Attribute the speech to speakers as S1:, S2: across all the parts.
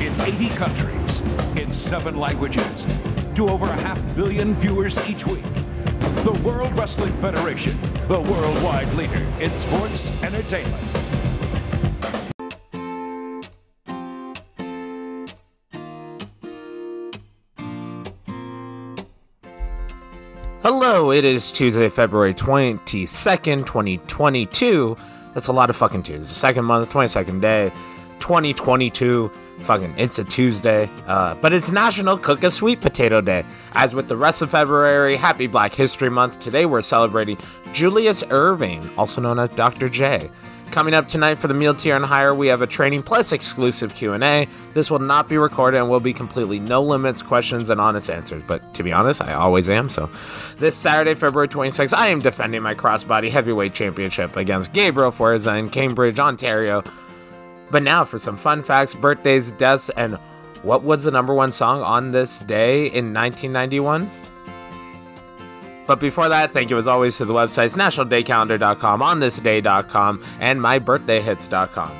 S1: in 80 countries, in seven languages, to over a half billion viewers each week. The World Wrestling Federation, the worldwide leader in sports entertainment.
S2: Hello, it is Tuesday, February 22nd, 2022. That's a lot of fucking twos. The second month, 22nd day, 2022. Fucking, it's a Tuesday. Uh, but it's National Cook a Sweet Potato Day. As with the rest of February, happy Black History Month. Today we're celebrating Julius Erving, also known as Dr. J. Coming up tonight for the meal tier and higher, we have a Training Plus exclusive Q&A. This will not be recorded and will be completely no limits, questions, and honest answers. But to be honest, I always am. So this Saturday, February 26th, I am defending my crossbody heavyweight championship against Gabriel Forza in Cambridge, Ontario. But now for some fun facts, birthdays, deaths, and what was the number one song on this day in 1991? But before that, thank you as always to the websites nationaldaycalendar.com, onthisday.com, and mybirthdayhits.com.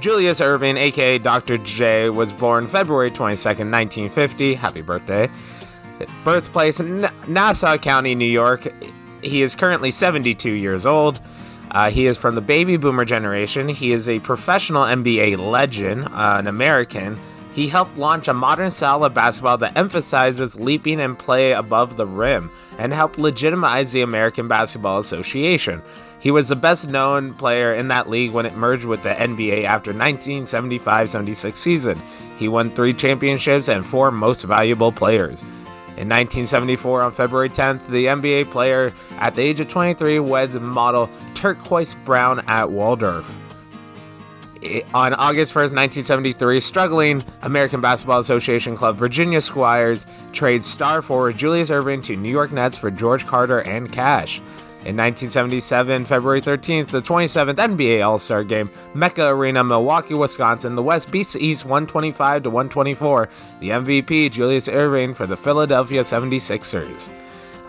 S2: Julius Erving, aka Dr. J, was born February 22nd, 1950. Happy birthday. Birthplace N- Nassau County, New York. He is currently 72 years old. Uh, he is from the baby boomer generation. He is a professional NBA legend, uh, an American. He helped launch a modern style of basketball that emphasizes leaping and play above the rim and helped legitimize the American Basketball Association. He was the best known player in that league when it merged with the NBA after 1975 76 season. He won three championships and four most valuable players. In 1974, on February 10th, the NBA player at the age of 23 weds model Turquoise Brown at Waldorf on August 1st, 1973, struggling American Basketball Association club Virginia Squires trades star forward Julius Erving to New York Nets for George Carter and cash. In 1977, February 13th, the 27th NBA All Star Game, Mecca Arena, Milwaukee, Wisconsin. The West beats the East 125 to 124. The MVP, Julius Erving, for the Philadelphia 76ers.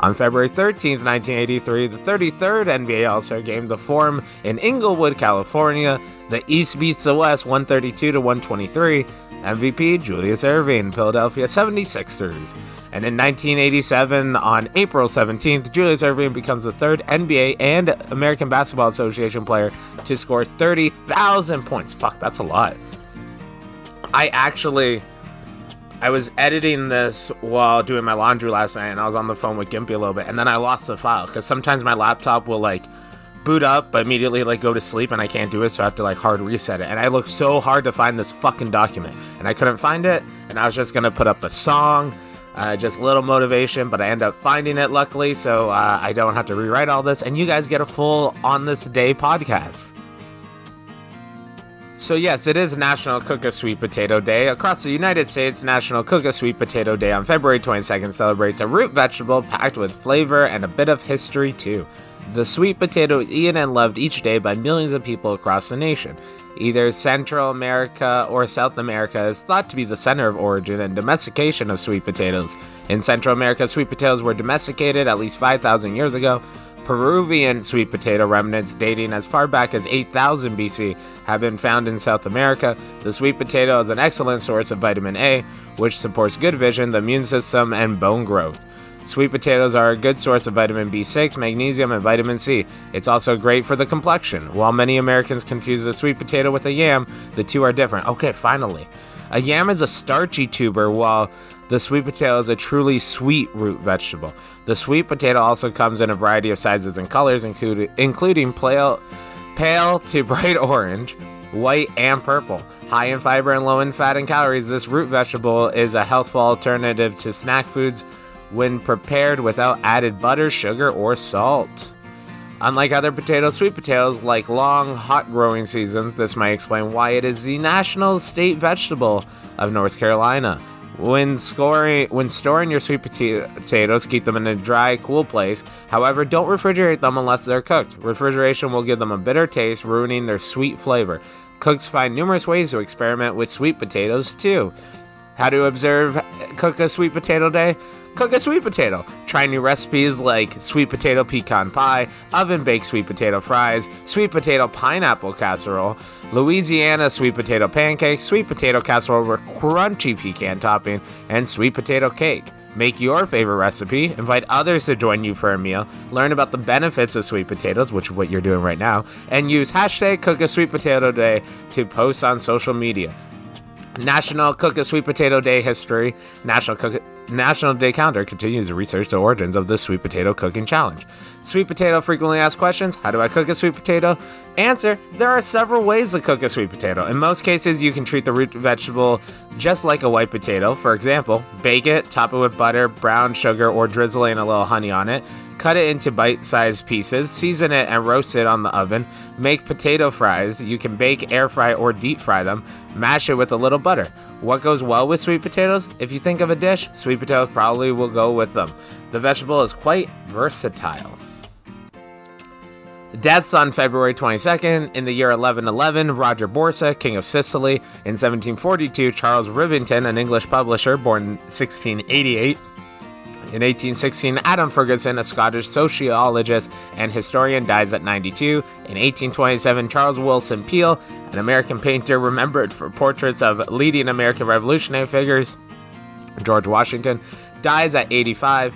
S2: On February 13, 1983, the 33rd NBA All Star Game, the Forum in Inglewood, California. The East beats the West 132 to 123. MVP Julius Erving, Philadelphia 76ers. And in 1987, on April 17th, Julius Erving becomes the third NBA and American Basketball Association player to score 30,000 points. Fuck, that's a lot. I actually I was editing this while doing my laundry last night, and I was on the phone with Gimpy a little bit, and then I lost the file because sometimes my laptop will like boot up, but immediately like go to sleep, and I can't do it, so I have to like hard reset it. And I looked so hard to find this fucking document, and I couldn't find it, and I was just gonna put up a song. Uh, just little motivation, but I end up finding it luckily, so uh, I don't have to rewrite all this, and you guys get a full on this day podcast. So, yes, it is National Cook a Sweet Potato Day. Across the United States, National Cook a Sweet Potato Day on February 22nd celebrates a root vegetable packed with flavor and a bit of history, too. The sweet potato eaten and loved each day by millions of people across the nation. Either Central America or South America is thought to be the center of origin and domestication of sweet potatoes. In Central America, sweet potatoes were domesticated at least 5,000 years ago, Peruvian sweet potato remnants dating as far back as 8000 BC have been found in South America. The sweet potato is an excellent source of vitamin A, which supports good vision, the immune system, and bone growth. Sweet potatoes are a good source of vitamin B6, magnesium, and vitamin C. It's also great for the complexion. While many Americans confuse a sweet potato with a yam, the two are different. Okay, finally. A yam is a starchy tuber, while the sweet potato is a truly sweet root vegetable. The sweet potato also comes in a variety of sizes and colors, including pale, to bright orange, white, and purple. High in fiber and low in fat and calories, this root vegetable is a healthful alternative to snack foods when prepared without added butter, sugar, or salt. Unlike other potatoes, sweet potatoes like long, hot growing seasons. This might explain why it is the national state vegetable of North Carolina. When scoring, when storing your sweet potatoes, keep them in a dry, cool place. However, don't refrigerate them unless they're cooked. Refrigeration will give them a bitter taste, ruining their sweet flavor. Cooks find numerous ways to experiment with sweet potatoes too. How to observe cook a sweet potato day? Cook a sweet potato. Try new recipes like sweet potato pecan pie, oven baked sweet potato fries, sweet potato pineapple casserole, Louisiana sweet potato pancakes, sweet potato casserole with crunchy pecan topping, and sweet potato cake. Make your favorite recipe, invite others to join you for a meal, learn about the benefits of sweet potatoes, which is what you're doing right now, and use hashtag Cook a Sweet Potato Day to post on social media. National Cook a Sweet Potato Day history. National Cook National Day Calendar continues to research the origins of the sweet potato cooking challenge. Sweet potato frequently asked questions. How do I cook a sweet potato? Answer: There are several ways to cook a sweet potato. In most cases, you can treat the root vegetable just like a white potato. For example, bake it, top it with butter, brown sugar, or drizzling a little honey on it. Cut it into bite sized pieces, season it, and roast it on the oven. Make potato fries. You can bake, air fry, or deep fry them. Mash it with a little butter. What goes well with sweet potatoes? If you think of a dish, sweet potatoes probably will go with them. The vegetable is quite versatile. Deaths on February 22nd. In the year 1111, Roger Borsa, King of Sicily. In 1742, Charles Rivington, an English publisher, born 1688. In 1816, Adam Ferguson, a Scottish sociologist and historian, dies at 92. In 1827, Charles Wilson Peale, an American painter remembered for portraits of leading American revolutionary figures, George Washington, dies at 85.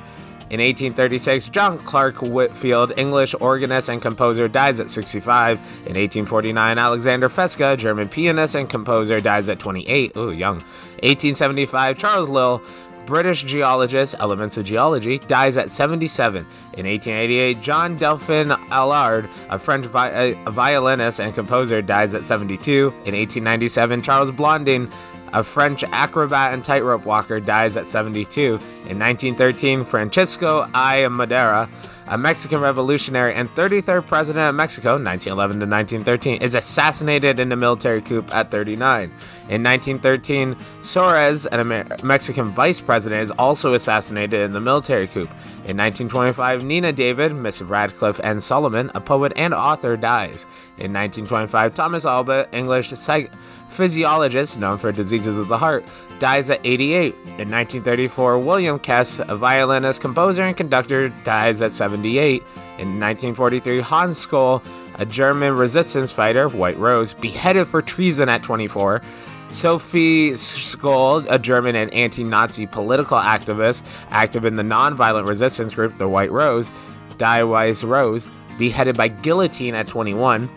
S2: In 1836, John Clark Whitfield, English organist and composer, dies at 65. In 1849, Alexander Fesca, German pianist and composer, dies at 28. Ooh, young. 1875, Charles Lyell, British geologist, Elements of Geology, dies at 77. In 1888, John Delphin Allard, a French vi- a violinist and composer, dies at 72. In 1897, Charles Blondin, a French acrobat and tightrope walker, dies at 72. In 1913, Francisco I. Madero, a Mexican revolutionary and 33rd president of Mexico, 1911 to 1913, is assassinated in a military coup at 39. In 1913, Suarez, an Amer- Mexican vice president, is also assassinated in the military coup. In 1925, Nina David, Miss Radcliffe and Solomon, a poet and author, dies. In 1925, Thomas Alba, English psych- physiologist known for diseases of the heart, dies at 88. In 1934, William Kess, a violinist, composer, and conductor, dies at 78. In 1943, Hans Scholl, a German resistance fighter, White Rose, beheaded for treason at 24. Sophie Scholl, a German and anti Nazi political activist, active in the nonviolent resistance group, the White Rose, Die Weiss Rose, beheaded by guillotine at 21.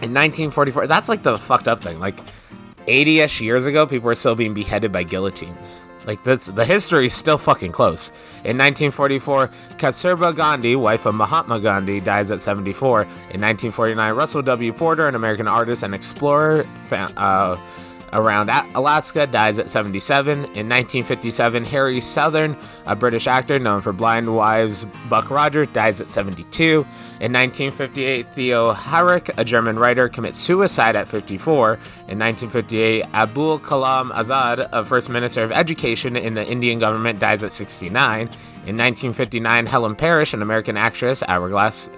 S2: In 1944, that's like the fucked up thing. Like 80 ish years ago, people were still being beheaded by guillotines. Like that's the history is still fucking close. In 1944, Kasturba Gandhi, wife of Mahatma Gandhi, dies at 74. In 1949, Russell W. Porter, an American artist and explorer, fa- uh, around Alaska, dies at 77. In 1957, Harry Southern, a British actor known for Blind Wives Buck Rogers, dies at 72. In 1958, Theo Harrick, a German writer, commits suicide at 54. In 1958, Abul Kalam Azad, a First Minister of Education in the Indian government, dies at 69. In 1959, Helen Parrish, an American actress, Hourglass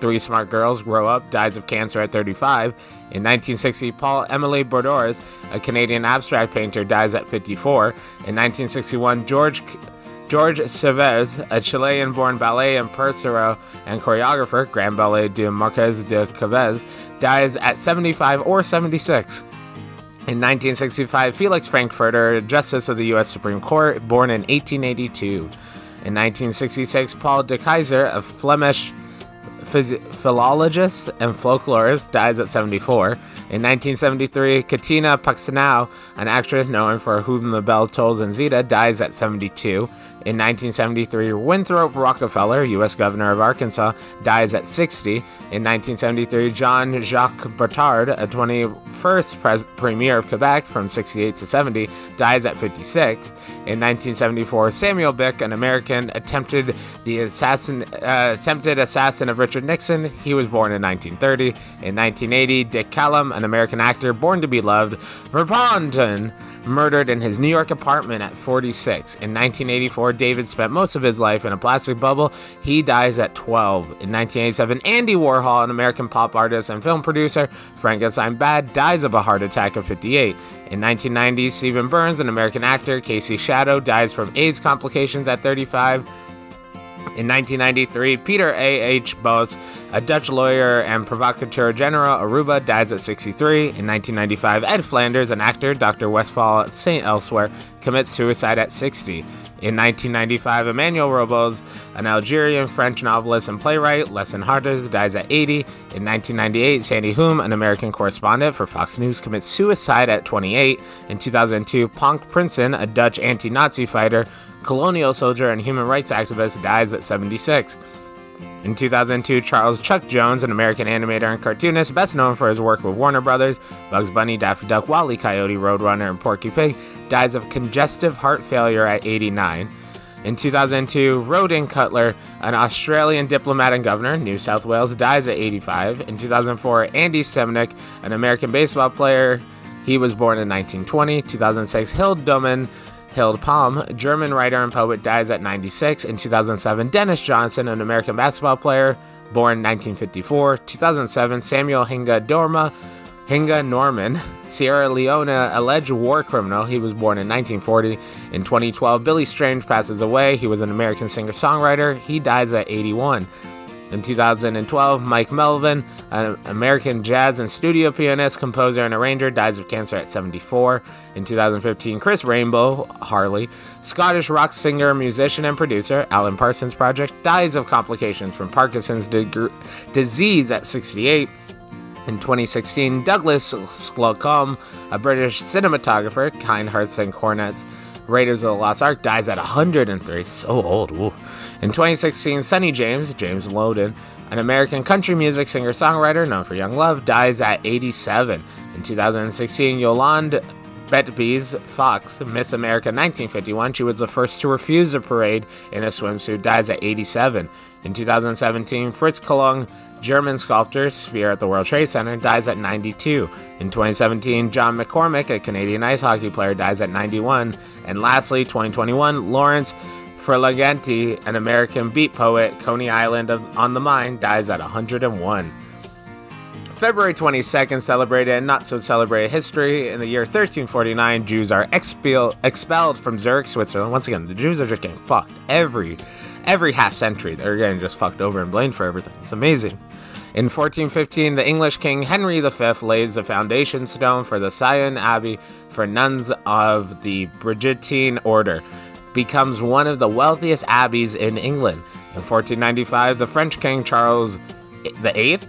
S2: Three Smart Girls Grow Up dies of cancer at 35. In 1960, Paul Emile Borduas, a Canadian abstract painter, dies at 54. In 1961, George George Chavez, a Chilean-born ballet impresario and choreographer, Grand Ballet de Marqués de Chavez, dies at 75 or 76. In 1965, Felix Frankfurter, Justice of the U.S. Supreme Court, born in 1882. In 1966, Paul de Keyser, a Flemish philologist and folklorist, dies at 74. In 1973, Katina Paxinou, an actress known for Whom the Bell Tolls and Zita, dies at 72. In 1973, Winthrop Rockefeller, U.S. Governor of Arkansas, dies at 60. In 1973, Jean Jacques Bertard, a 21st pres- Premier of Quebec from 68 to 70, dies at 56. In 1974, Samuel Byck, an American, attempted the assassin, uh, attempted assassin of Richard Nixon. He was born in 1930. In 1980, Dick Callum, an American actor born to be loved, Verponton, murdered in his New York apartment at 46. In 1984, David spent most of his life in a plastic bubble. He dies at 12. In 1987, Andy Warhol, an American pop artist and film producer, Frankenstein Bad, dies of a heart attack at 58. In 1990, Stephen Burns, an American actor, Casey Shadow, dies from AIDS complications at 35. In 1993, Peter A. H. Bos, a Dutch lawyer and provocateur general, Aruba, dies at 63. In 1995, Ed Flanders, an actor, Dr. Westfall at St. Elsewhere, commits suicide at 60. In 1995, Emmanuel Robles, an Algerian French novelist and playwright, Lesson Harters, dies at 80. In 1998, Sandy Hume, an American correspondent for Fox News, commits suicide at 28. In 2002, Poncke Princen, a Dutch anti Nazi fighter, colonial soldier, and human rights activist, dies at 76. In 2002, Charles Chuck Jones, an American animator and cartoonist, best known for his work with Warner Brothers, Bugs Bunny, Daffy Duck, Wally Coyote, Roadrunner, and Porky Pig, dies of congestive heart failure at 89. In 2002, Roden Cutler, an Australian diplomat and governor, New South Wales, dies at 85. In 2004, Andy Seminick, an American baseball player, he was born in 1920. 2006, Hild Domen, Hild Palm, German writer and poet, dies at 96. In 2007, Dennis Johnson, an American basketball player, born 1954. 2007, Samuel Hinga Dorma, Hinga Norman, Sierra Leone alleged war criminal. He was born in 1940. In 2012, Billy Strange passes away. He was an American singer songwriter. He dies at 81. In 2012, Mike Melvoin, an American jazz and studio pianist, composer, and arranger, dies of cancer at 74. In 2015, Chris Rainbow Harley, Scottish rock singer, musician, and producer, Alan Parsons Project, dies of complications from Parkinson's disease at 68. In 2016, Douglas Slocombe, a British cinematographer, Kind Hearts and Coronets, Raiders of the Lost Ark, dies at 103. So old. Woo. In 2016, Sonny James, James Loden, an American country music singer songwriter known for Young Love, dies at 87. In 2016, Yolande Betbeze Fox, Miss America 1951, she was the first to refuse a parade in a swimsuit, dies at 87. In 2017, Fritz Kalung, German sculptor, Sphere at the World Trade Center, dies at 92. In 2017, John McCormick, a Canadian ice hockey player, dies at 91. And lastly, 2021, Lawrence Ferlinghetti, an American beat poet, Coney Island on the Mind, dies at 101. February 22nd, celebrated and not so celebrated history. In the year 1349, Jews are expel- expelled from Zurich, Switzerland. Once again, the Jews are just getting fucked every every half century. They're getting just fucked over and blamed for everything. It's amazing. In 1415, the English king Henry V lays the foundation stone for the Syon Abbey for nuns of the Brigittine order becomes one of the wealthiest abbeys in England. In 1495, the French king Charles VIII,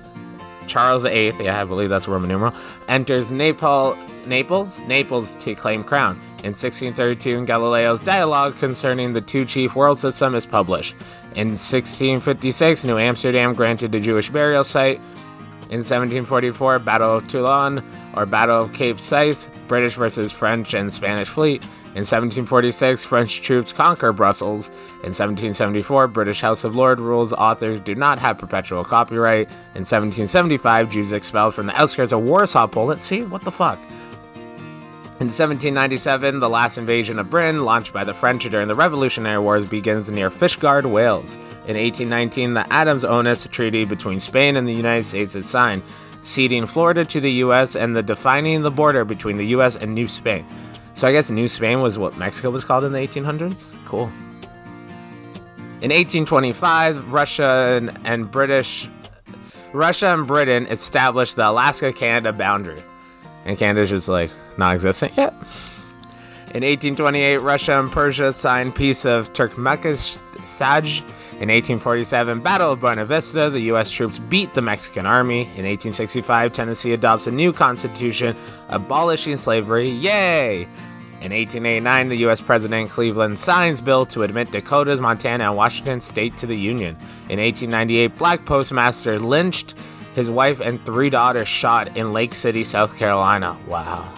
S2: Charles VIII, yeah, I believe that's Roman numeral, enters Naples, Naples, Naples to claim crown. In 1632, Galileo's dialogue concerning the two chief world system is published. In 1656, New Amsterdam granted the Jewish burial site. In 1744, Battle of Toulon or Battle of Cape Sais, British versus French and Spanish fleet. In 1746, French troops conquer Brussels. In 1774, British House of Lords rules authors do not have perpetual copyright. In 1775, Jews expelled from the outskirts of Warsaw, Poland. See, what the fuck? In 1797, the last invasion of Britain, launched by the French during the Revolutionary Wars, begins near Fishguard, Wales. In 1819, the Adams-Onis Treaty between Spain and the United States is signed, ceding Florida to the U.S. and the defining the border between the U.S. and New Spain. So I guess New Spain was what Mexico was called in the 1800s? Cool. In 1825, Russia and, and British Russia and Britain established the Alaska-Canada boundary. And Canada's just like non-existent yet. In 1828, Russia and Persia signed peace of Turkmenistan. In 1847, Battle of Buena Vista, the U.S. troops beat the Mexican army. In 1865, Tennessee adopts a new constitution abolishing slavery. Yay! In 1889, the U.S. President Cleveland signs bill to admit Dakotas, Montana, and Washington state to the Union. In 1898, black postmaster lynched his wife and three daughters shot in Lake City, South Carolina. Wow.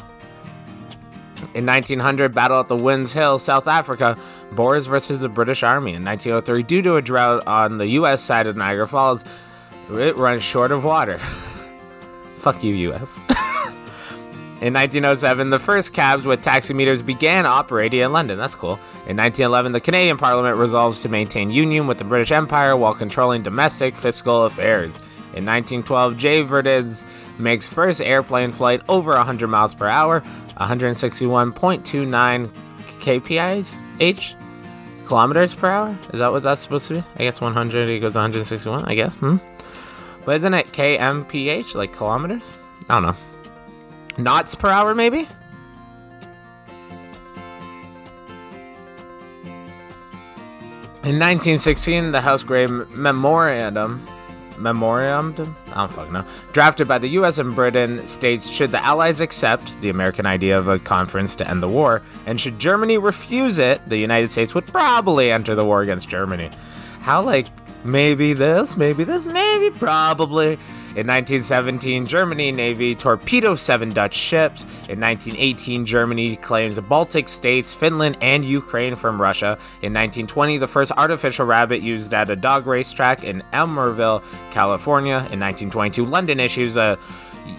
S2: In 1900, battle at the Winds Hill, South Africa, Boers versus the British Army. In 1903, due to a drought on the U.S. side of Niagara Falls, it runs short of water. Fuck you, U.S. In 1907, the first cabs with taximeters began operating in London. That's cool. In 1911, the Canadian Parliament resolves to maintain union with the British Empire while controlling domestic fiscal affairs. In 1912, J. Verdes makes first airplane flight over 100 miles per hour, 161.29 kph, h, kilometers per hour. Is that what that's supposed to be? I guess 100 equals 161. I guess. Hmm. But isn't it kmph, like kilometers? I don't know. Knots per hour, maybe? In 1916, the House Grey Memorandum, Memorandum, I don't fucking know, drafted by the U.S. and Britain, states should the Allies accept the American idea of a conference to end the war, and should Germany refuse it, the United States would probably enter the war against Germany. How like maybe this, maybe this, maybe probably. In 1917, Germany Navy torpedoes seven Dutch ships. In 1918, Germany claims the Baltic states, Finland, and Ukraine from Russia. In 1920, the first artificial rabbit used at a dog racetrack in Emeryville, California. In 1922, London issues a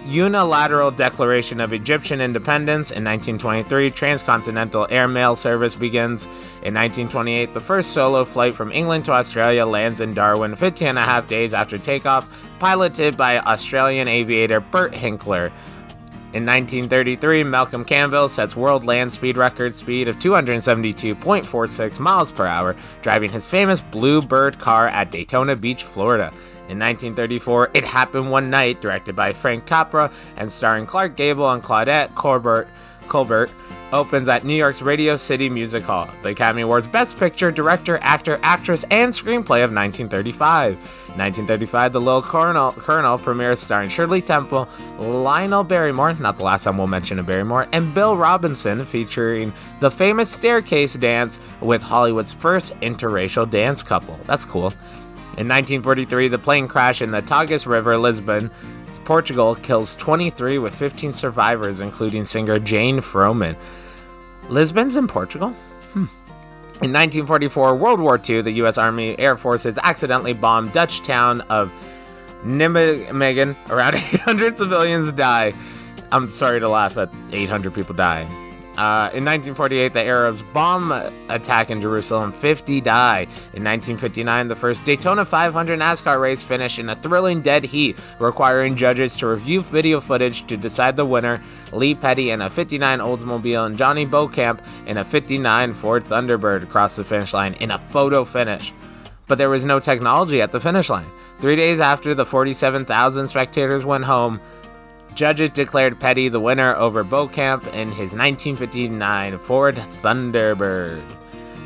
S2: unilateral declaration of Egyptian independence. In 1923, transcontinental airmail service begins. In 1928, the first solo flight from England to Australia lands in Darwin 15 and a half days after takeoff, piloted by Australian aviator Bert Hinkler. In 1933, Malcolm Campbell sets world land speed record speed of 272.46 miles per hour, driving his famous Blue Bird car at Daytona Beach, Florida. In 1934, It Happened One Night, directed by Frank Capra and starring Clark Gable and Claudette Colbert, Colbert, opens at New York's Radio City Music Hall. The Academy Awards Best Picture, Director, Actor, Actress, and Screenplay of 1935. 1935, The Little Colonel, Colonel premieres starring Shirley Temple, Lionel Barrymore, not the last time we'll mention a Barrymore, and Bill Robinson, featuring the famous staircase dance with Hollywood's first interracial dance couple. That's cool. In 1943, the plane crash in the Tagus River, Lisbon, Portugal, kills 23 with 15 survivors, including singer Jane Froman. Lisbon's in Portugal? Hmm. In 1944, World War II, the U.S. Army Air Forces accidentally bombed Dutch town of Nijmegen. Around 800 civilians die. I'm sorry to laugh at 800 people dying. Uh, in 1948, the Arabs bomb attack in Jerusalem. 50 die. In 1959, the first Daytona 500 NASCAR race finished in a thrilling dead heat, requiring judges to review video footage to decide the winner. Lee Petty in a 59 Oldsmobile and Johnny Beauchamp in a 59 Ford Thunderbird across the finish line in a photo finish. But there was no technology at the finish line. Three days after the 47,000 spectators went home, Judges declared Petty the winner over Beauchamp in his 1959 Ford Thunderbird.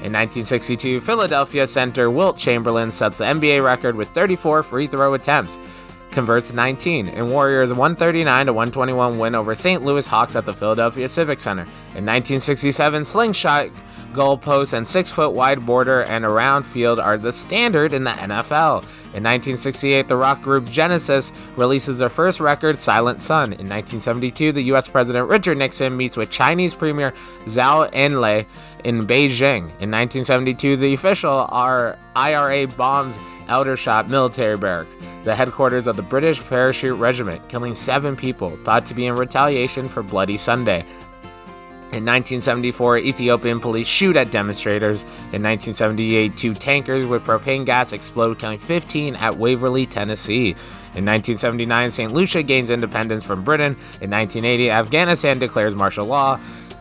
S2: In 1962, Philadelphia center Wilt Chamberlain sets the NBA record with 34 free throw attempts, converts 19, in Warriors 139 to 121 win over St. Louis Hawks at the Philadelphia Civic Center. In 1967, slingshot goalposts and six foot wide border and around field are the standard in the NFL. In 1968, the rock group Genesis releases their first record, Silent Sun. In 1972, the US President Richard Nixon meets with Chinese Premier Zhou Enlai in Beijing. In 1972, the official IRA bombs Aldershot military barracks, the headquarters of the British Parachute Regiment, killing seven people, thought to be in retaliation for Bloody Sunday. In 1974, Ethiopian police shoot at demonstrators. In 1978, two tankers with propane gas explode, killing 15 at Waverly, Tennessee. In 1979, St. Lucia gains independence from Britain. In 1980, Afghanistan declares martial law.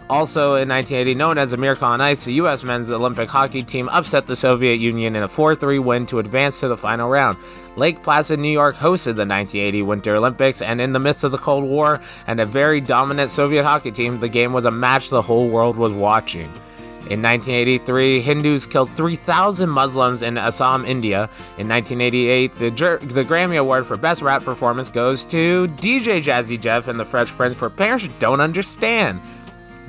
S2: Also in 1980, known as a Miracle on Ice, the U.S. men's Olympic hockey team upset the Soviet Union in a 4 3 win to advance to the final round. Lake Placid, New York hosted the 1980 Winter Olympics, and in the midst of the Cold War and a very dominant Soviet hockey team, the game was a match the whole world was watching. In 1983, Hindus killed 3,000 Muslims in Assam, India. In 1988, the, the Grammy Award for Best Rap Performance goes to DJ Jazzy Jeff and the Fresh Prince for Parents Don't Understand.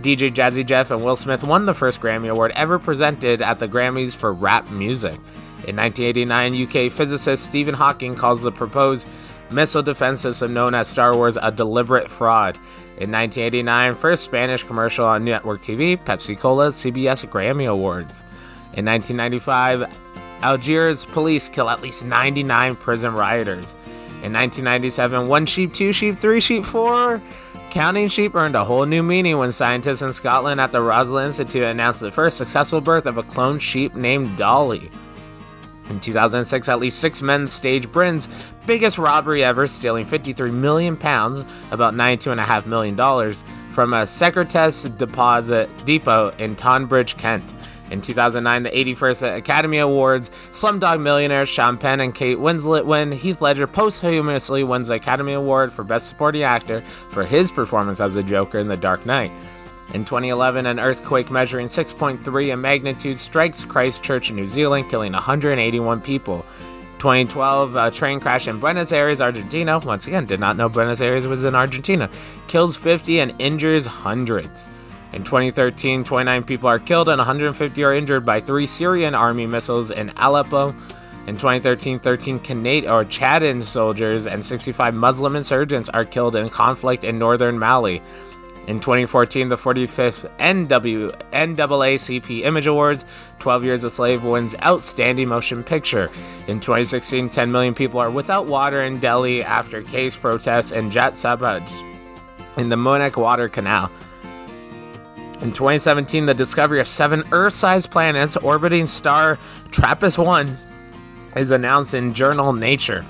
S2: DJ Jazzy Jeff and Will Smith won the first Grammy Award ever presented at the Grammys for rap music. In 1989, UK physicist Stephen Hawking calls the proposed missile defense system known as Star Wars a deliberate fraud. In 1989, first Spanish commercial on network TV, Pepsi Cola, CBS Grammy Awards. In 1995, Algiers police kill at least 99 prison rioters. In 1997, one sheep, two sheep, three sheep, four Counting sheep earned a whole new meaning when scientists in Scotland at the Roslin Institute announced the first successful birth of a cloned sheep named Dolly. In 2006, at least six men staged Britain's biggest robbery ever, stealing 53 million pounds, about $92.5 million, from a Securitas deposit depot in Tonbridge, Kent. In 2009, the 81st Academy Awards, Slumdog Millionaire Sean Penn and Kate Winslet win. Heath Ledger posthumously wins the Academy Award for Best Supporting Actor for his performance as the Joker in The Dark Knight. In 2011, an earthquake measuring 6.3 in magnitude strikes Christchurch, New Zealand, killing 181 people. 2012, a train crash in Buenos Aires, Argentina. Once again, did not know Buenos Aires was in Argentina. Kills 50 and injures hundreds. In 2013, 29 people are killed and 150 are injured by three Syrian army missiles in Aleppo. In 2013, 13 Canadian or Chadian soldiers and 65 Muslim insurgents are killed in conflict in northern Mali. In 2014, the 45th NW, NAACP Image Awards, 12 Years a Slave wins Outstanding Motion Picture. In 2016, 10 million people are without water in Delhi after case protests in Jat Sabaj in the Munak Water Canal. In 2017, the discovery of seven Earth sized planets orbiting star TRAPPIST 1 is announced in journal Nature,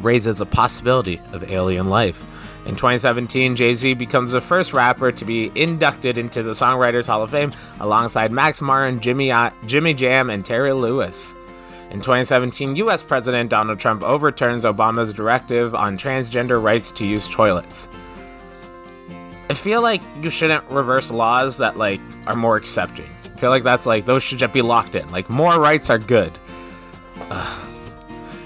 S2: raises a possibility of alien life. In 2017, Jay Z becomes the first rapper to be inducted into the Songwriters Hall of Fame alongside Max Martin, Jimmy, uh, Jimmy Jam, and Terry Lewis. In 2017, US President Donald Trump overturns Obama's directive on transgender rights to use toilets. I feel like you shouldn't reverse laws that like are more accepting. I feel like that's like those should just be locked in. Like more rights are good. Ugh.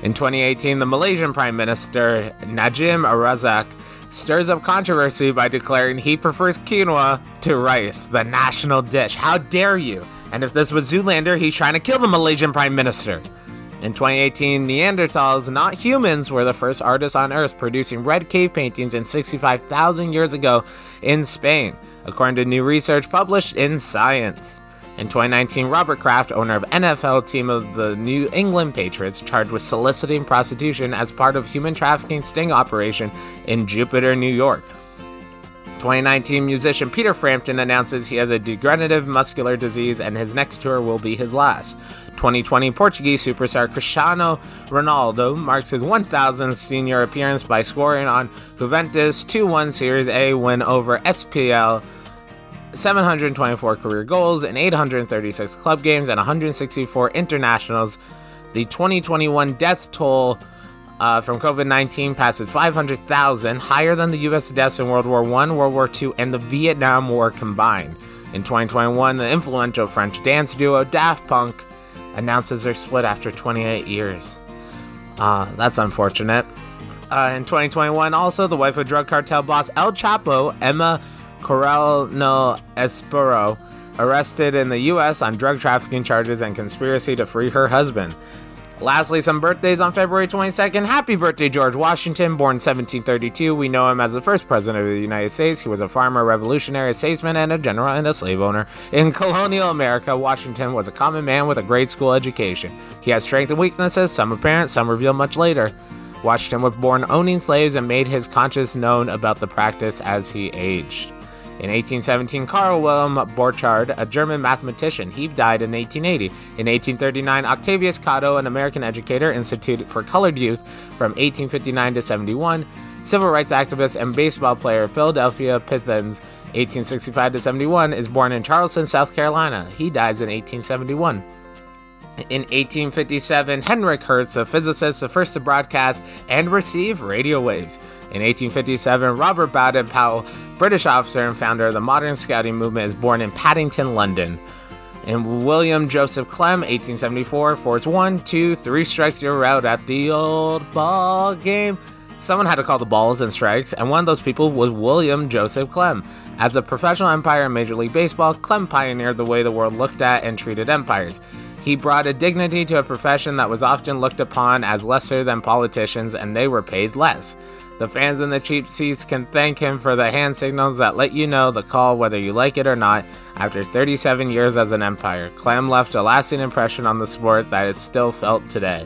S2: In 2018, the Malaysian Prime Minister Najib Razak stirs up controversy by declaring he prefers quinoa to rice, the national dish. How dare you? And if this was Zoolander, he's trying to kill the Malaysian Prime Minister. In 2018, Neanderthals, not humans, were the first artists on Earth producing red cave paintings in 65,000 years ago in Spain, according to new research published in Science. In 2019, Robert Kraft, owner of NFL team of the New England Patriots, charged with soliciting prostitution as part of human trafficking sting operation in Jupiter, New York. 2019 musician Peter Frampton announces he has a degenerative muscular disease and his next tour will be his last. 2020 Portuguese superstar Cristiano Ronaldo marks his 1000th senior appearance by scoring on Juventus 2-1 Series A win over SPL 724 career goals in 836 club games and 164 internationals. The 2021 death toll uh, from COVID 19 passes 500,000, higher than the U.S. deaths in World War I, World War II, and the Vietnam War combined. In 2021, the influential French dance duo Daft Punk announces their split after 28 years. Uh, that's unfortunate. Uh, in 2021, also, the wife of drug cartel boss El Chapo, Emma Coronel Aispuro, arrested in the U.S. on drug trafficking charges and conspiracy to free her husband. Lastly, some birthdays on February 22nd. Happy birthday, George Washington, born 1732. We know him as the first president of the United States. He was a farmer, revolutionary, statesman, and a general and a slave owner. In colonial America, Washington was a common man with a grade school education. He had strengths and weaknesses, some apparent, some revealed much later. Washington was born owning slaves and made his conscience known about the practice as he aged. In 1817, Carl Wilhelm Borchardt, a German mathematician, he died in 1880. In 1839, Octavius Catto, an American educator, instituted for colored youth from 1859 to 71. Civil rights activist and baseball player Philadelphia Pythians, 1865 to 71, is born in Charleston, South Carolina. He dies in 1871. In 1857, Heinrich Hertz, a physicist, the first to broadcast and receive radio waves. In 1857, Robert Baden Powell, British officer and founder of the modern scouting movement, is born in Paddington, London. And William Joseph Klem, 1874, force one, two, three strikes you're out at the old ball game. Someone had to call the balls and strikes, and one of those people was William Joseph Klem. As a professional umpire in Major League Baseball, Klem pioneered the way the world looked at and treated empires. He brought a dignity to a profession that was often looked upon as lesser than politicians, and they were paid less. The fans in the cheap seats can thank him for the hand signals that let you know the call whether you like it or not. After 37 years as an umpire, Klem left a lasting impression on the sport that is still felt today.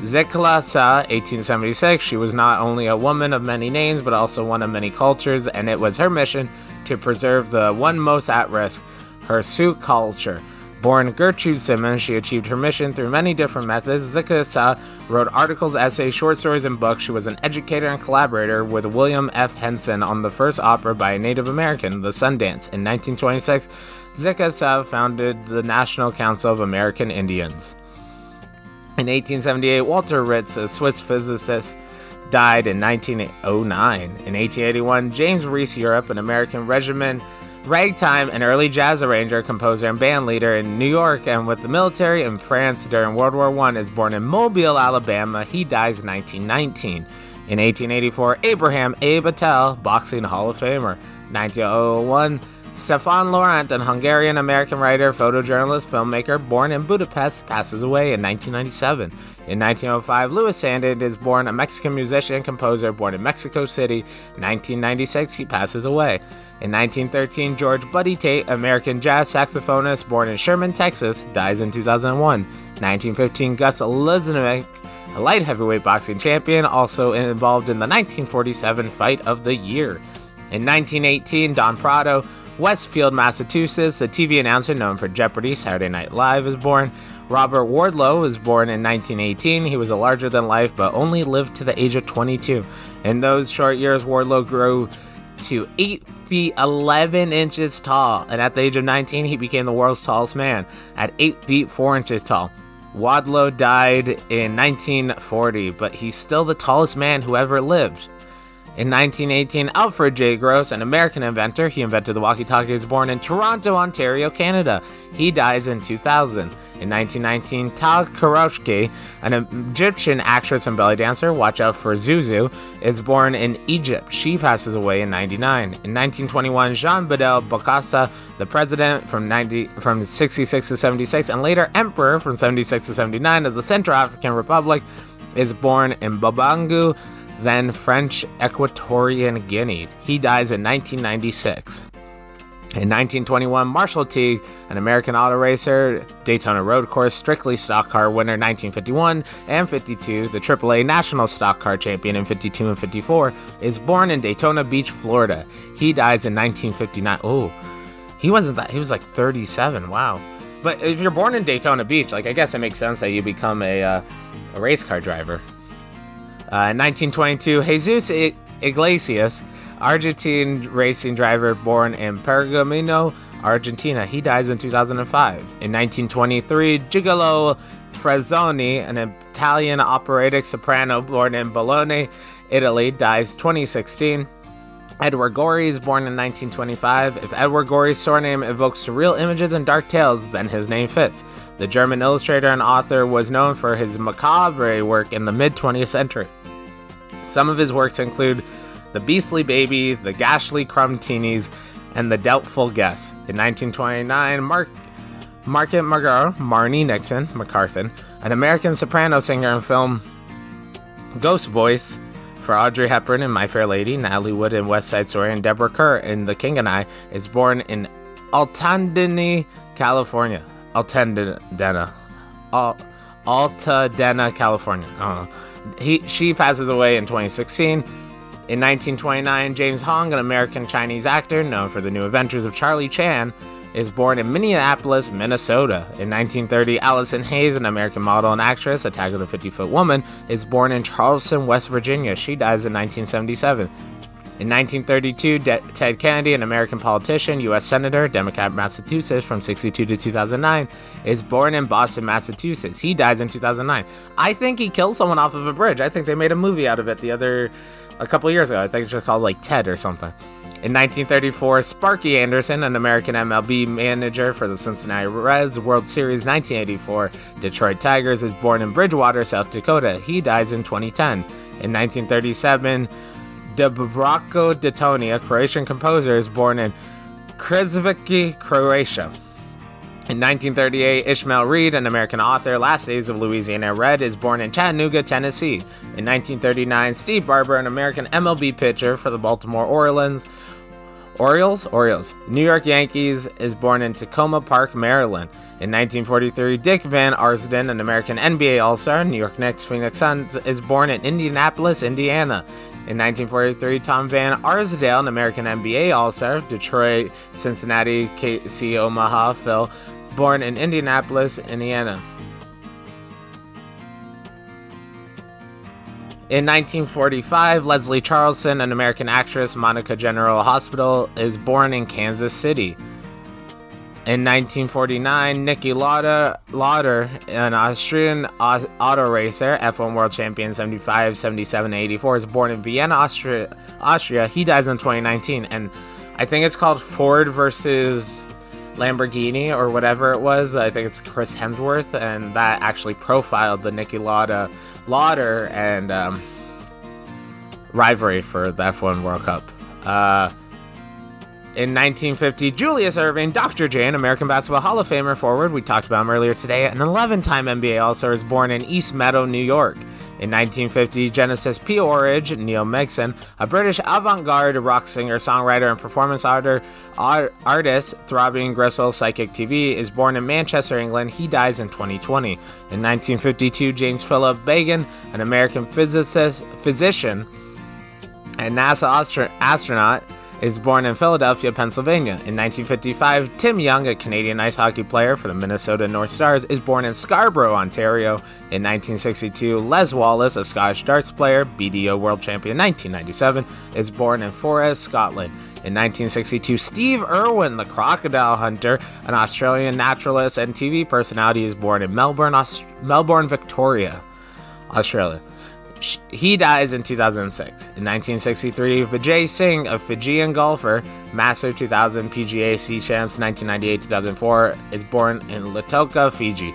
S2: Zitkala Sa, 1876. She was not only a woman of many names, but also one of many cultures, and it was her mission to preserve the one most at risk, her Sioux culture. Born Gertrude Simmons, she achieved her mission through many different methods. Zitkala Sa wrote articles, essays, short stories, and books. She was an educator and collaborator with William F. Hanson on the first opera by a Native American, The Sundance. In 1926, Zitkala Sa founded the National Council of American Indians. In 1878, Walter Ritz, a Swiss physicist, died in 1909. In 1881, James Reese Europe, an American regiment, ragtime an early jazz arranger, composer, and band leader in New York and with the military in France during World War I, is born in Mobile, Alabama. He dies in 1919. In 1884, Abraham A. Battelle, boxing Hall of Famer. 1901, Stefan Lorant, an Hungarian American writer, photojournalist, filmmaker, born in Budapest, passes away in 1997. In 1905, Louis Sandin is born, a Mexican musician and composer, born in Mexico City. 1996, he passes away. In 1913, George Buddy Tate, American jazz saxophonist, born in Sherman, Texas, dies in 2001. 1915, Gus Lesnevich, a light heavyweight boxing champion, also involved in the 1947 Fight of the Year. In 1918, Don Pardo, Westfield, Massachusetts, a TV announcer known for Jeopardy, Saturday Night Live, is born. Robert Wadlow was born in 1918. He was a larger than life, but only lived to the age of 22. In those short years, Wadlow grew to 8 feet 11 inches tall, and at the age of 19, he became the world's tallest man at 8 feet 4 inches tall. Wadlow died in 1940, but he's still the tallest man who ever lived. In 1918, Alfred J. Gross, an American inventor, he invented the walkie-talkie, was born in Toronto, Ontario, Canada. He dies in 2000. In 1919, Tal Karoshki, an Egyptian actress and belly dancer, watch out for Zuzu, is born in Egypt. She passes away in 99. In 1921, Jean Bedel Bokassa, the president from 90 from 66 to 76 and later emperor from 76 to 79 of the Central African Republic, is born in Babangu, then French Equatorian Guinea. He dies in 1996. In 1921, Marshall Teague, an American auto racer, Daytona Road Course Strictly Stock Car winner 1951 and 52, the AAA National Stock Car Champion in 52 and 54, is born in Daytona Beach, Florida. He dies in 1959. Oh, he wasn't that, he was like 37. Wow. But if you're born in Daytona Beach, like I guess it makes sense that you become a, uh, a race car driver. Uh, in 1922, Jesus Iglesias, Argentine racing driver born in Pergamino, Argentina. He dies in 2005. In 1923, Gigolo Frazzoni, an Italian operatic soprano born in Bologna, Italy, dies 2016. Edward Gorey is born in 1925. If Edward Gorey's surname evokes surreal images and dark tales, then his name fits. The German illustrator and author was known for his macabre work in the mid 20th century. Some of his works include The Beastly Baby, The Ghastly Crumbtinis, and The Doubtful Guest. In 1929, Mark Market Margar, Marni Nixon, McCarthan, an American soprano singer and film ghost voice for Audrey Hepburn in My Fair Lady, Natalie Wood in West Side Story, and Deborah Kerr in The King and I, is born in Altadena, California. Altadena. Al- Altadena, California. I don't know. He, she passes away in 2016. In 1929, James Hong, an American Chinese actor known for the new adventures of Charlie Chan, is born in Minneapolis, Minnesota. In 1930, Allison Hayes, an American model and actress, Attack of the 50 Foot Woman, is born in Charleston, West Virginia. She dies in 1977. In 1932, De- Ted Kennedy, an American politician, U.S. Senator, Democrat, Massachusetts from 62 to 2009, is born in Boston, Massachusetts. He dies in 2009. I think he killed someone off of a bridge. I think they made a movie out of it the other, a couple years ago. I think it's just called like Ted or something. In 1934, Sparky Anderson, an American MLB manager for the Cincinnati Reds World Series 1984 Detroit Tigers, is born in Bridgewater, South Dakota. He dies in 2010. In 1937, Dubravko Detonia, a Croatian composer, is born in Krizviki, Croatia. In 1938, Ishmael Reed, an American author, Last Days of Louisiana Red, is born in Chattanooga, Tennessee. In 1939, Steve Barber, an American MLB pitcher for the Baltimore Orioles, Orioles? Orioles. New York Yankees is born in Takoma Park, Maryland. In 1943, Dick Van Arsdale, an American NBA All Star, New York Knicks Phoenix Suns, is born in Indianapolis, Indiana. In 1943, Tom Van Arsdale, an American NBA All Star, Detroit, Cincinnati, KC, Omaha, Phil, born in Indianapolis, Indiana. In 1945, Leslie Charleson, an American actress, Monica General Hospital, is born in Kansas City. In 1949, Niki Lauda, Lauder, an Austrian auto racer, F1 world champion 75, 77, 84, is born in Vienna, Austria. Austria. He dies in 2019, and I think it's called Ford versus Lamborghini or whatever it was. I think it's Chris Hemsworth, and that actually profiled the Niki Lauda, Lauder and um, rivalry for the F1 World Cup. Uh, in 1950, Julius Erving, Dr. J, an American Basketball Hall of Famer forward, we talked about him earlier today, an 11 time NBA All Star, is born in East Meadow, New York. In 1950, Genesis P. Orridge, Neil Megson, a British avant garde rock singer, songwriter, and performance art- artist, Throbbing Gristle Psychic TV, is born in Manchester, England. He dies in 2020. In 1952, James Philip Bagian, an American physicist, physician, and NASA astro- astronaut, is born in Philadelphia, Pennsylvania. In 1955, Tim Young, a Canadian ice hockey player for the Minnesota North Stars, is born in Scarborough, Ontario. In 1962, Les Wallace, a Scottish darts player, BDO World Champion 1997, is born in Forres, Scotland. In 1962, Steve Irwin, the crocodile hunter, an Australian naturalist and TV personality, is born in Melbourne, Melbourne, Victoria, Australia. He dies in 2006. In 1963, Vijay Singh, a Fijian golfer, Master 2000 PGA Sea Champs 1998-2004, is born in Lautoka, Fiji.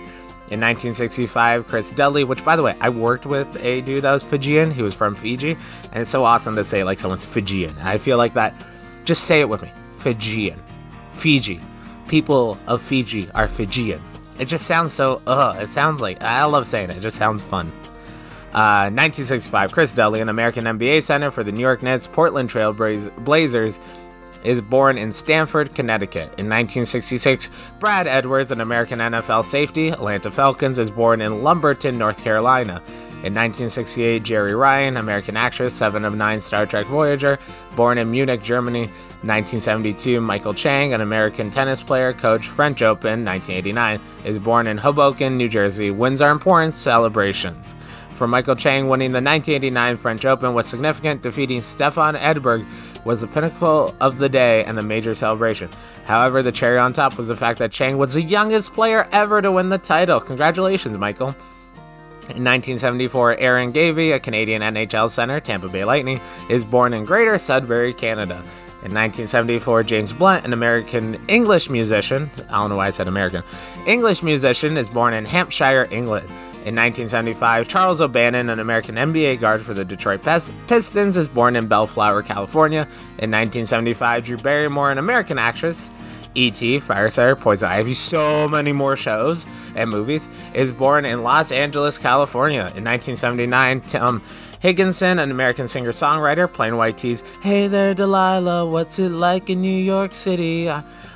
S2: In 1965, Chris Dudley, which by the way, I worked with a dude that was Fijian. He was from Fiji, and it's so awesome to say like someone's Fijian. I feel like that. Just say it with me, Fijian, Fiji. People of Fiji are Fijian. It just sounds so. Ugh. It sounds like I love saying it. It just sounds fun. 1965, uh, Chris Dudley, an American NBA center for the New York Nets, Portland Trail Blazers, is born in Stamford, Connecticut. In 1966, Brad Edwards, an American NFL safety, Atlanta Falcons, is born in Lumberton, North Carolina. In 1968, Jeri Ryan, American actress, 7 of 9 Star Trek Voyager, born in Munich, Germany. 1972, Michael Chang, an American tennis player, coach, French Open, 1989, is born in Hoboken, New Jersey. Wins are important celebrations for Michael Chang winning the 1989 French Open was significant, defeating Stefan Edberg was the pinnacle of the day and the major celebration. However, the cherry on top was the fact that Chang was the youngest player ever to win the title. Congratulations, Michael. In 1974, Aaron Gavey, a Canadian NHL center, Tampa Bay Lightning, is born in Greater Sudbury, Canada. In 1974, James Blunt, an American English musician, I don't know why I said American, English musician, is born in Hampshire, England. In 1975, Charles O'Bannon, an American NBA guard for the Detroit Pistons, is born in Bellflower, California. In 1975, Drew Barrymore, an American actress, E.T., Firestarter, Poison Ivy, so many more shows and movies, is born in Los Angeles, California. In 1979, Tim Higgenson, an American singer songwriter, Plain White T's Hey there, Delilah, what's it like in New York City?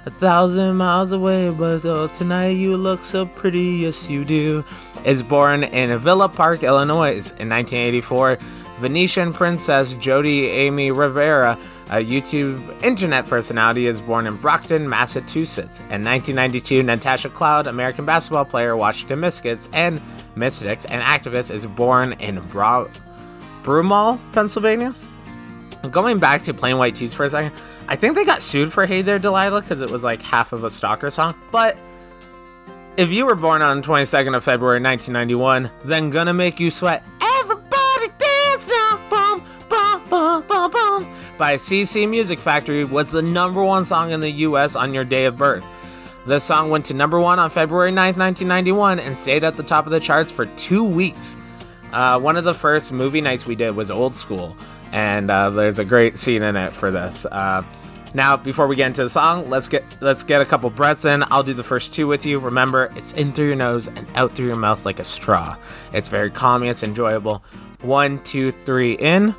S2: A thousand miles away, but oh, tonight you look so pretty, yes you do is born in Villa Park, Illinois. In 1984, Venetian princess Jodi Amy Rivera, a YouTube internet personality, is born in Brockton, Massachusetts. In 1992, Natasha Cloud, American basketball player, Washington Mystics, and Mystics, and activist, is born in Bra- Broomall, Pennsylvania. Going back to Plain White T's for a second, I think they got sued for Hey There Delilah because it was like half of a stalker song, but if you were born on 22nd of February 1991, then Gonna Make You Sweat. Everybody Dance Now. Boom Boom Boom Boom Boom. By CC Music Factory was the number one song in the US on your day of birth. The song went to number one on February 9th, 1991 and stayed at the top of the charts for two weeks. Uh, one of the first movie nights we did was Old School, and uh, there's a great scene in it for this. Uh, now, before we get into the song, let's get let's get a couple breaths in. I'll do the first two with you. Remember, it's in through your nose and out through your mouth like a straw. It's very calming, it's enjoyable. One, two, three, in.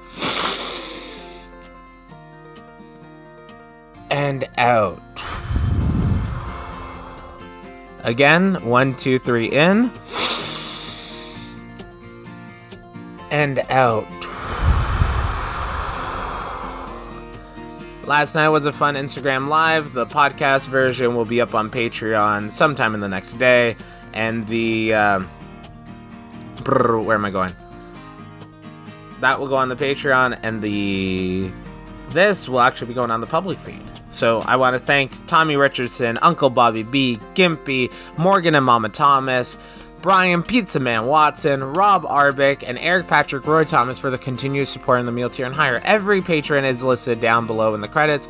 S2: and out. Again, one, two, three, in and out. Last night was a fun Instagram live. The podcast version will be up on Patreon sometime in the next day, and the uh, brr, where am I going? That will go on the Patreon, and the this will actually be going on the public feed. So I want to thank Tommy Richardson, Uncle Bobby B, Gimpy, Morgan and Mama Thomas, Brian Pizza Man Watson, Rob Arbick, and Eric Patrick Roy Thomas for the continued support in the meal tier and higher. Every patron is listed down below in the credits.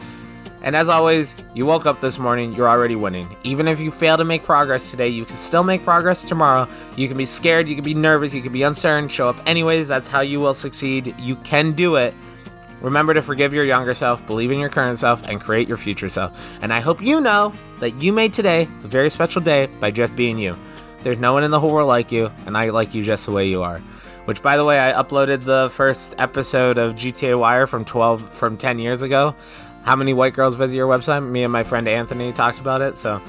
S2: And as always, you woke up this morning, you're already winning. Even if you fail to make progress today, you can still make progress tomorrow. You can be scared, you can be nervous, you can be uncertain, show up anyways. That's how you will succeed. You can do it. Remember to forgive your younger self, believe in your current self, and create your future self. And I hope you know that you made today a very special day by just being you. There's no one in the whole world like you, and I like you just the way you are. Which, by the way, I uploaded the first episode of GTA Wire from 12 from 10 years ago. How many white girls visit your website? Me and my friend Anthony talked about it. So,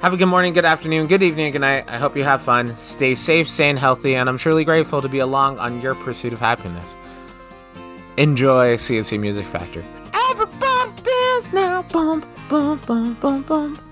S2: have a good morning, good afternoon, good evening, good night. I hope you have fun. Stay safe, sane, healthy, and I'm truly grateful to be along on your pursuit of happiness. Enjoy C+C Music Factory. Everybody dance now, boom, boom, boom, boom, boom.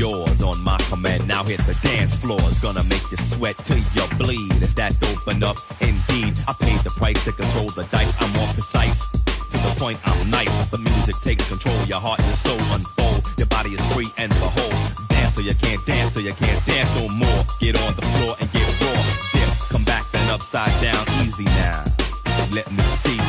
S3: yours on my command. Now hit the dance floor. It's gonna make you sweat till you bleed. Is that open up? Indeed, I paid the price to control the dice. I'm more precise. To the point, I'm nice. The music takes control. Your heart and soul unfold. Your body is free and behold. Dance so you can't dance, so you can't dance no more. Get on the floor and get raw. Dip, come back then upside down, easy now. Let me see